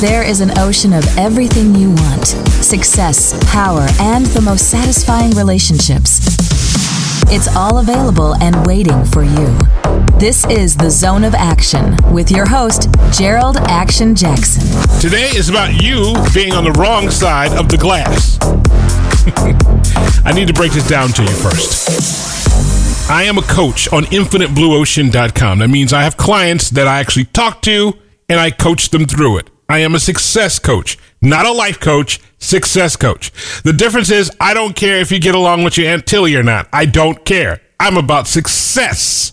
There is an ocean of everything you want success, power, and the most satisfying relationships. It's all available and waiting for you. This is the Zone of Action with your host, Gerald Action Jackson. Today is about you being on the wrong side of the glass. I need to break this down to you first. I am a coach on infiniteblueocean.com. That means I have clients that I actually talk to and I coach them through it. I am a success coach, not a life coach, success coach. The difference is I don't care if you get along with your Aunt Tilly or not. I don't care. I'm about success.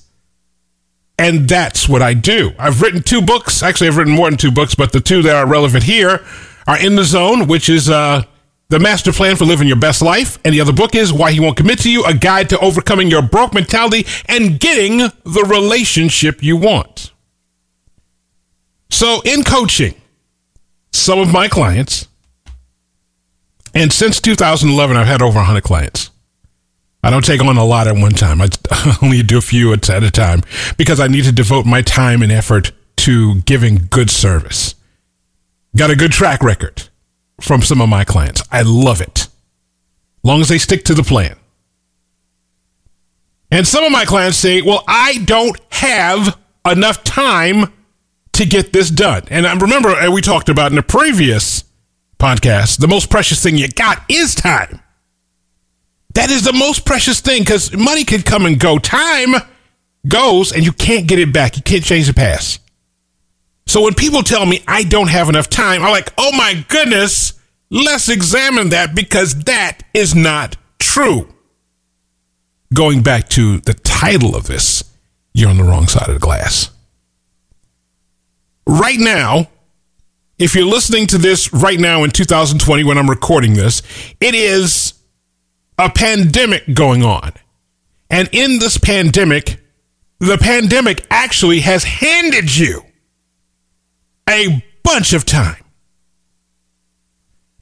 And that's what I do. I've written two books. Actually, I've written more than two books, but the two that are relevant here are In the Zone, which is uh, the master plan for living your best life. And the other book is Why He Won't Commit to You, a guide to overcoming your broke mentality and getting the relationship you want. So, in coaching, some of my clients, and since 2011, I've had over 100 clients. I don't take on a lot at one time. I only do a few at a time because I need to devote my time and effort to giving good service. Got a good track record from some of my clients. I love it. Long as they stick to the plan. And some of my clients say, well, I don't have enough time to get this done. And I remember uh, we talked about in a previous podcast, the most precious thing you got is time. That is the most precious thing because money can come and go. Time goes and you can't get it back. You can't change the past. So when people tell me I don't have enough time, I'm like, oh my goodness, let's examine that because that is not true. Going back to the title of this, you're on the wrong side of the glass right now, if you're listening to this right now in 2020 when I'm recording this, it is a pandemic going on. And in this pandemic, the pandemic actually has handed you a bunch of time.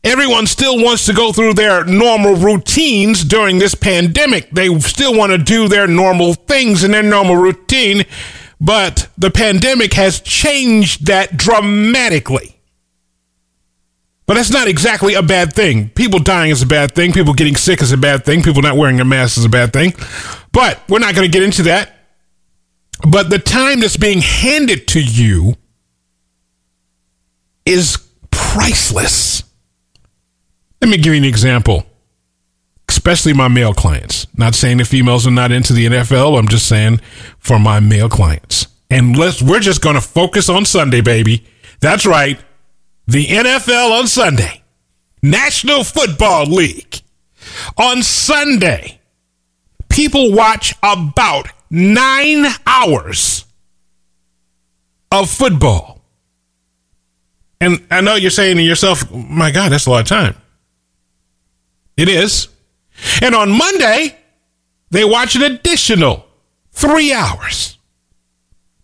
Everyone still wants to go through their normal routines during this pandemic. They still want to do their normal things in their normal routine but the pandemic has changed that dramatically. But that's not exactly a bad thing. People dying is a bad thing. People getting sick is a bad thing. People not wearing a mask is a bad thing. But we're not going to get into that. But the time that's being handed to you is priceless. Let me give you an example especially my male clients. Not saying the females are not into the NFL. I'm just saying for my male clients. And let's we're just going to focus on Sunday, baby. That's right. The NFL on Sunday. National Football League. On Sunday, people watch about 9 hours of football. And I know you're saying to yourself, my God, that's a lot of time. It is. And on Monday, they watch an additional three hours.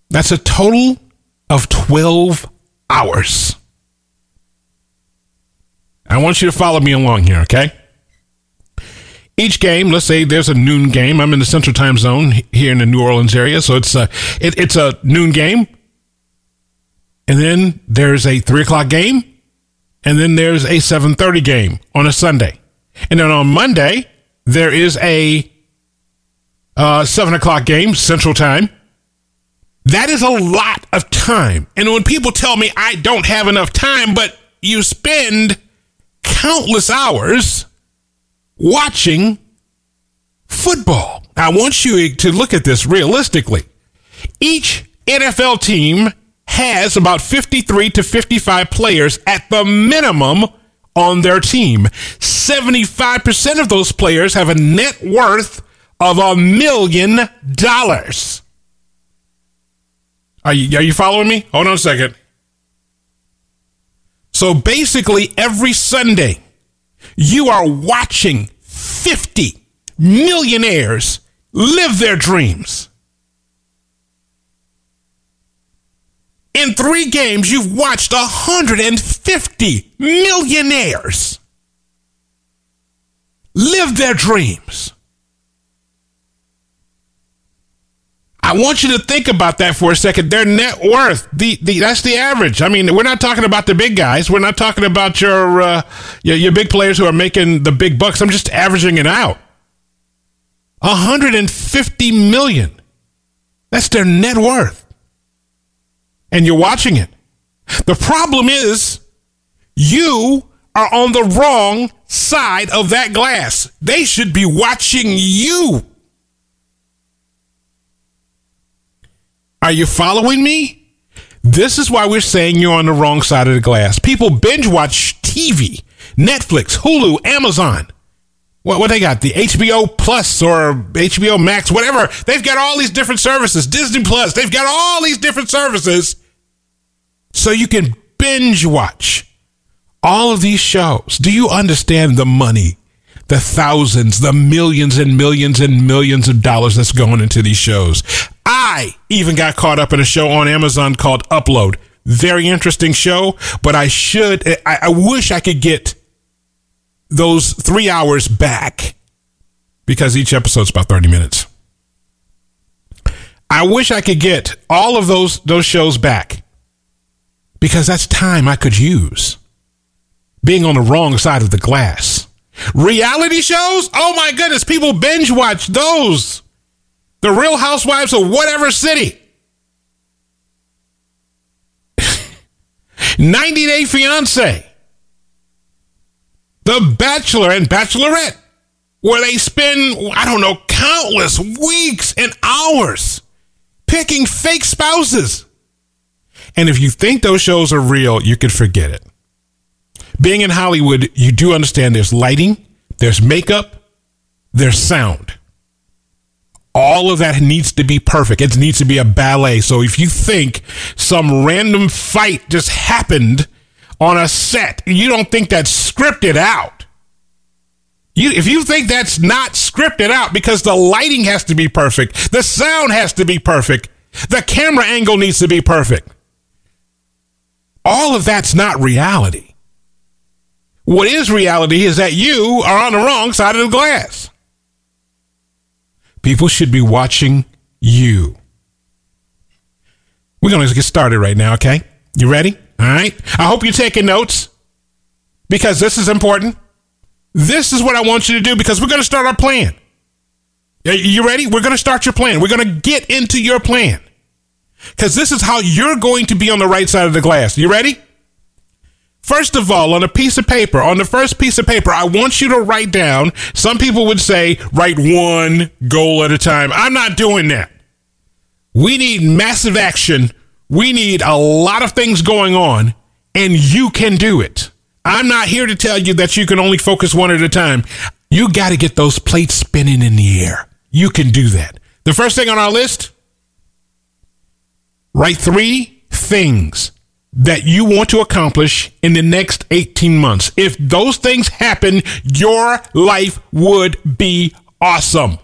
That's a total of 12 hours. I want you to follow me along here, okay? Each game, let's say there's a noon game. I'm in the Central Time Zone here in the New Orleans area, so it's a it, it's a noon game, and then there's a three o'clock game, and then there's a seven thirty game on a Sunday. And then on Monday, there is a uh, seven o'clock game, Central Time. That is a lot of time. And when people tell me I don't have enough time, but you spend countless hours watching football. I want you to look at this realistically. Each NFL team has about 53 to 55 players at the minimum on their team. 75% of those players have a net worth of a million dollars. Are you, are you following me? Hold on a second. So basically, every Sunday, you are watching 50 millionaires live their dreams. In three games, you've watched 150 millionaires live their dreams. I want you to think about that for a second. Their net worth, the, the that's the average. I mean, we're not talking about the big guys. We're not talking about your, uh, your your big players who are making the big bucks. I'm just averaging it out. 150 million. That's their net worth. And you're watching it. The problem is you are on the wrong side of that glass. They should be watching you. Are you following me? This is why we're saying you're on the wrong side of the glass. People binge watch TV, Netflix, Hulu, Amazon. What, what they got? The HBO Plus or HBO Max, whatever. They've got all these different services. Disney Plus. They've got all these different services. So you can binge watch all of these shows. Do you understand the money, the thousands, the millions and millions and millions of dollars that's going into these shows? I even got caught up in a show on Amazon called Upload. Very interesting show, but I should, I, I wish I could get those three hours back because each episode's about 30 minutes. I wish I could get all of those, those shows back because that's time I could use being on the wrong side of the glass. Reality shows? Oh my goodness, people binge watch those. The Real Housewives of whatever city. 90 Day Fiance. The Bachelor and Bachelorette, where they spend, I don't know, countless weeks and hours picking fake spouses. And if you think those shows are real, you could forget it. Being in Hollywood, you do understand there's lighting, there's makeup, there's sound all of that needs to be perfect. It needs to be a ballet. So if you think some random fight just happened on a set, you don't think that's scripted out. You, if you think that's not scripted out because the lighting has to be perfect, the sound has to be perfect, the camera angle needs to be perfect. All of that's not reality. What is reality is that you are on the wrong side of the glass. People should be watching you. We're going to get started right now, okay? You ready? All right. I hope you're taking notes because this is important. This is what I want you to do because we're going to start our plan. You ready? We're going to start your plan. We're going to get into your plan because this is how you're going to be on the right side of the glass. You ready? First of all, on a piece of paper, on the first piece of paper, I want you to write down, some people would say, write one goal at a time. I'm not doing that. We need massive action. We need a lot of things going on, and you can do it. I'm not here to tell you that you can only focus one at a time. You got to get those plates spinning in the air. You can do that. The first thing on our list write three things that you want to accomplish in the next 18 months. If those things happen, your life would be awesome.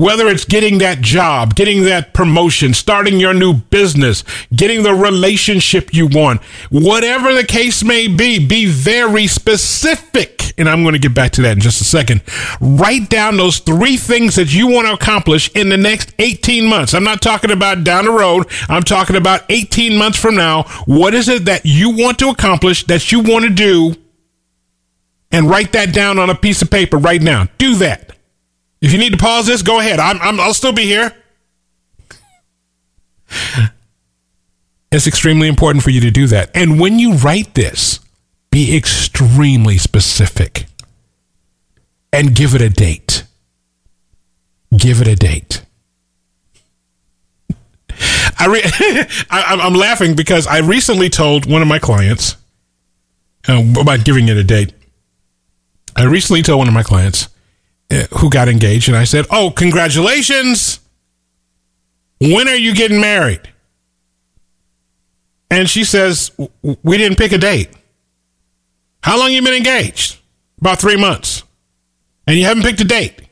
Whether it's getting that job, getting that promotion, starting your new business, getting the relationship you want, whatever the case may be, be very specific. And I'm going to get back to that in just a second. Write down those three things that you want to accomplish in the next 18 months. I'm not talking about down the road. I'm talking about 18 months from now. What is it that you want to accomplish that you want to do? And write that down on a piece of paper right now. Do that. If you need to pause this, go ahead. I'm, I'm, I'll still be here. It's extremely important for you to do that. And when you write this, be extremely specific and give it a date. Give it a date. I re- I, am laughing because I recently told one of my clients uh, about giving it a date. I recently told one of my clients Uh, who got engaged, and I said, "Oh, congratulations! When are you getting married?" And she says, "We didn't pick a date. How long you been engaged? About three months, and you haven't picked a date.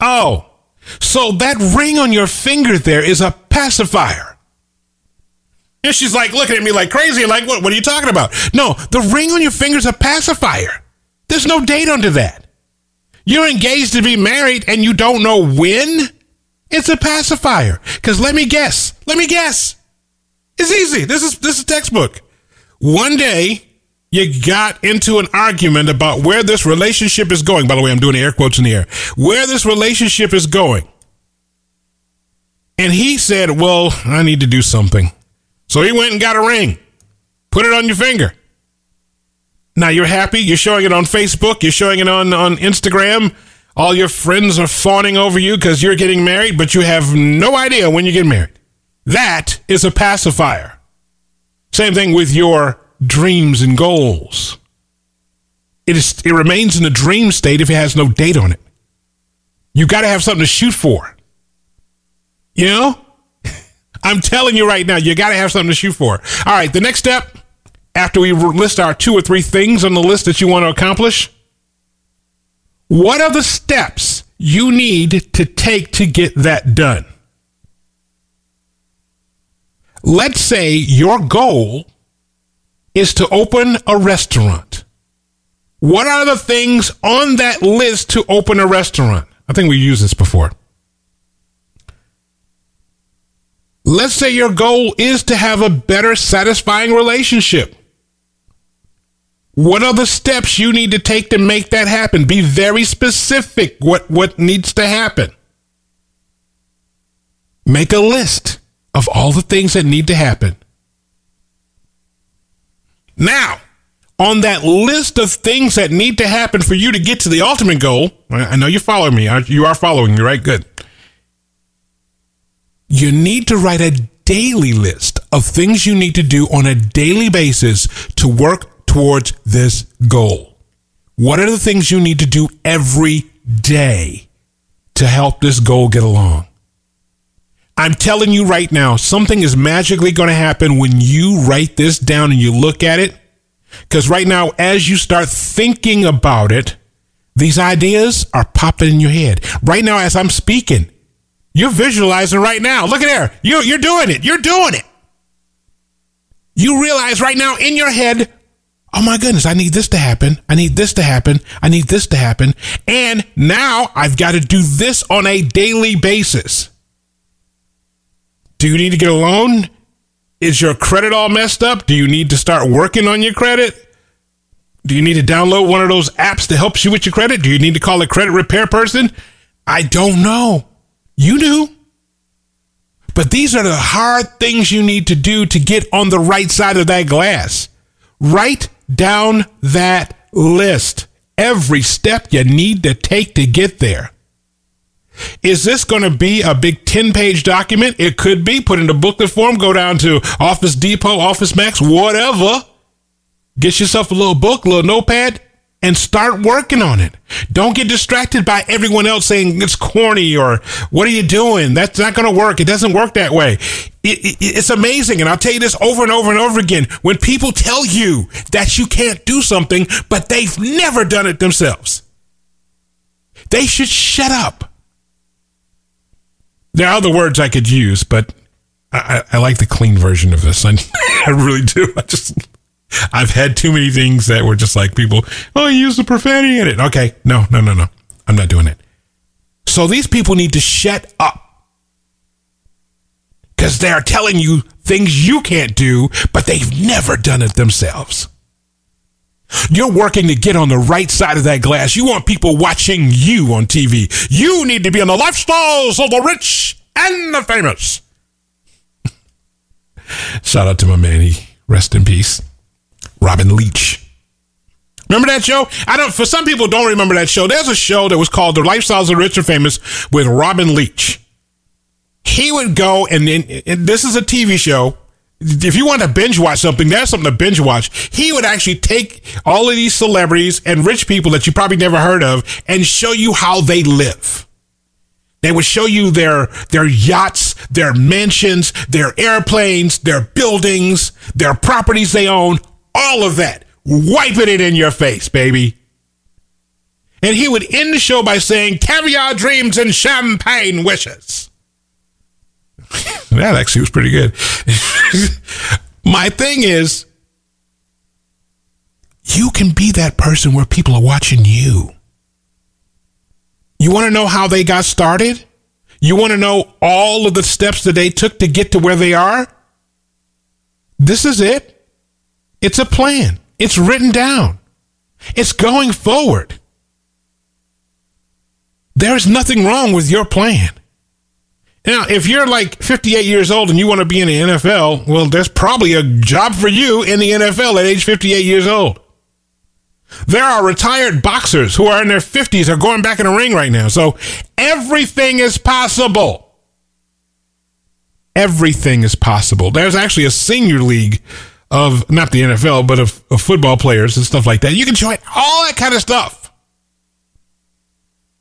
Oh, so that ring on your finger there is a pacifier." And she's like looking at me like crazy, like, what, what are you talking about? No, the ring on your finger is a pacifier. There's no date under that. You're engaged to be married and you don't know when? It's a pacifier. Because let me guess. Let me guess. It's easy. This is this is textbook. One day you got into an argument about where this relationship is going. By the way, I'm doing air quotes in the air. Where this relationship is going. And he said, Well, I need to do something. So he went and got a ring, put it on your finger. Now you're happy. You're showing it on Facebook. You're showing it on, on Instagram. All your friends are fawning over you because you're getting married, but you have no idea when you get married. That is a pacifier. Same thing with your dreams and goals. It, is, it remains in the dream state if it has no date on it. You got to have something to shoot for. You know? I'm telling you right now, you got to have something to shoot for. All right, the next step after we list our two or three things on the list that you want to accomplish, what are the steps you need to take to get that done? Let's say your goal is to open a restaurant. What are the things on that list to open a restaurant? I think we used this before. Let's say your goal is to have a better, satisfying relationship. What are the steps you need to take to make that happen? Be very specific what, what needs to happen. Make a list of all the things that need to happen. Now, on that list of things that need to happen for you to get to the ultimate goal, I know you follow me. You are following me, right? Good. You need to write a daily list of things you need to do on a daily basis to work towards this goal? What are the things you need to do every day to help this goal get along? I'm telling you right now, something is magically going to happen when you write this down and you look at it. Because right now, as you start thinking about it, these ideas are popping in your head. Right now, as I'm speaking, you're visualizing right now. Look at there. You're, you're doing it. You're doing it. You realize right now in your head Oh my goodness, I need this to happen. I need this to happen. I need this to happen. And now I've got to do this on a daily basis. Do you need to get a loan? Is your credit all messed up? Do you need to start working on your credit? Do you need to download one of those apps that helps you with your credit? Do you need to call a credit repair person? I don't know. You do. But these are the hard things you need to do to get on the right side of that glass. Right down that list. Every step you need to take to get there. Is this going to be a big 10 page document? It could be. Put in a booklet form, go down to Office Depot, Office Max, whatever. Get yourself a little book, little notepad, and start working on it. Don't get distracted by everyone else saying it's corny or what are you doing? That's not going to work. It doesn't work that way. It, it, it's amazing. And I'll tell you this over and over and over again. When people tell you that you can't do something, but they've never done it themselves, they should shut up. There are other words I could use, but I, I, I like the clean version of this. I, I really do. I just I've had too many things that were just like people, oh, you use the profanity in it. Okay. No, no, no, no. I'm not doing it. So these people need to shut up because they're telling you things you can't do, but they've never done it themselves. You're working to get on the right side of that glass. You want people watching you on TV. You need to be on the lifestyles of the rich and the famous. Shout out to my man. He rest in peace. Robin Leach. Remember that show? I don't. For some people, don't remember that show. There's a show that was called "The Lifestyles of the Rich and Famous" with Robin Leach. He would go, and, and, and this is a TV show. If you want to binge watch something, there's something to binge watch. He would actually take all of these celebrities and rich people that you probably never heard of and show you how they live. They would show you their their yachts, their mansions, their airplanes, their buildings, their properties they own, all of that, wiping it in your face, baby. And he would end the show by saying, caviar dreams and champagne wishes. that actually was pretty good. My thing is, you can be that person where people are watching you. You want to know how they got started? You want to know all of the steps that they took to get to where they are? This is it. It's a plan. It's written down. It's going forward. There is nothing wrong with your plan. Now, if you're like 58 years old and you want to be in the NFL, well, there's probably a job for you in the NFL at age 58 years old. There are retired boxers who are in their 50s are going back in the ring right now. So everything is possible. Everything is possible. There's actually a senior league of not the NFL, but of, of football players and stuff like that. You can join all that kind of stuff.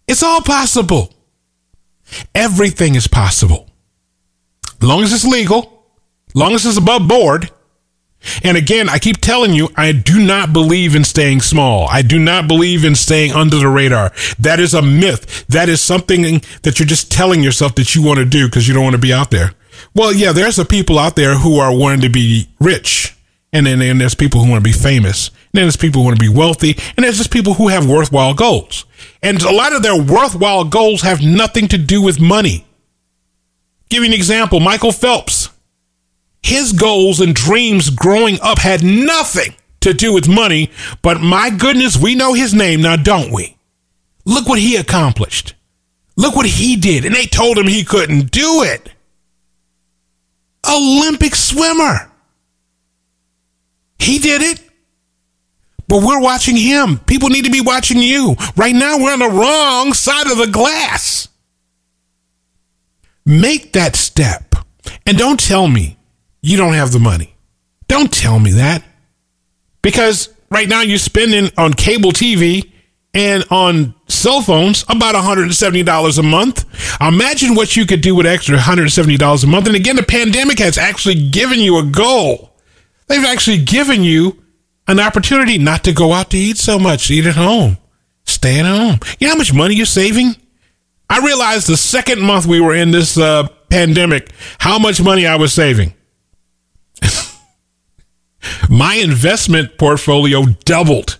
It's all possible. Everything is possible. Long as it's legal, long as it's above board. And again, I keep telling you, I do not believe in staying small. I do not believe in staying under the radar. That is a myth. That is something that you're just telling yourself that you want to do because you don't want to be out there. Well, yeah, there's some people out there who are wanting to be rich. And then, then there's people who want to be famous. And then there's people who want to be wealthy. And there's just people who have worthwhile goals. And a lot of their worthwhile goals have nothing to do with money. Give you an example Michael Phelps. His goals and dreams growing up had nothing to do with money, but my goodness, we know his name now, don't we? Look what he accomplished. Look what he did. And they told him he couldn't do it. Olympic swimmer. He did it. But we're watching him. People need to be watching you. Right now, we're on the wrong side of the glass. Make that step. And don't tell me you don't have the money. Don't tell me that. Because right now you're spending on cable TV and on cell phones about $170 a month. Imagine what you could do with extra $170 a month. And again, the pandemic has actually given you a goal. They've actually given you an opportunity not to go out to eat so much, eat at home, stay at home. You know how much money you're saving? I realized the second month we were in this uh, pandemic how much money I was saving. My investment portfolio doubled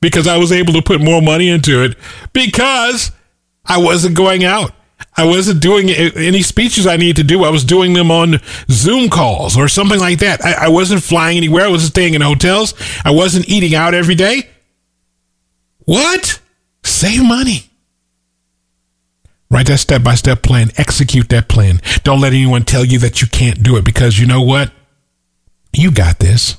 because I was able to put more money into it because I wasn't going out. I wasn't doing any speeches I needed to do. I was doing them on Zoom calls or something like that. I, I wasn't flying anywhere. I wasn't staying in hotels. I wasn't eating out every day. What? Save money. Write that step by step plan. Execute that plan. Don't let anyone tell you that you can't do it because you know what? You got this.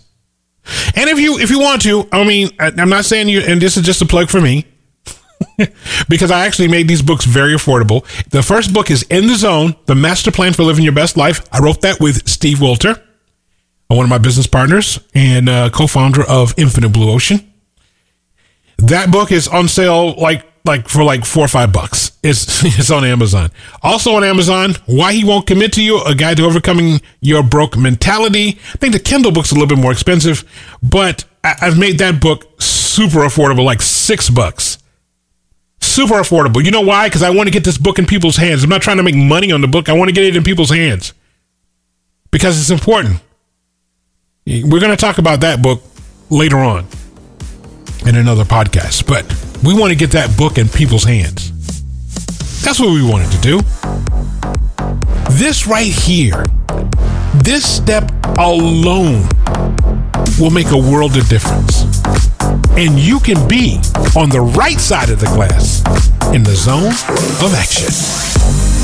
And if you if you want to, I mean, I'm not saying you. And this is just a plug for me. because I actually made these books very affordable. The first book is In the Zone, The Master Plan for Living Your Best Life. I wrote that with Steve Wilter, one of my business partners and uh, co-founder of Infinite Blue Ocean. That book is on sale like like for like four or five bucks. It's it's on Amazon. Also on Amazon, Why He Won't Commit to You, a guide to overcoming your broke mentality. I think the Kindle book's a little bit more expensive, but I, I've made that book super affordable, like six bucks super affordable. You know why? Because I want to get this book in people's hands. I'm not trying to make money on the book. I want to get it in people's hands because it's important. We're going to talk about that book later on in another podcast, but we want to get that book in people's hands. That's what we wanted to do. This right here, this step alone will make a world of difference and you can be on the right side of the glass in the zone of action.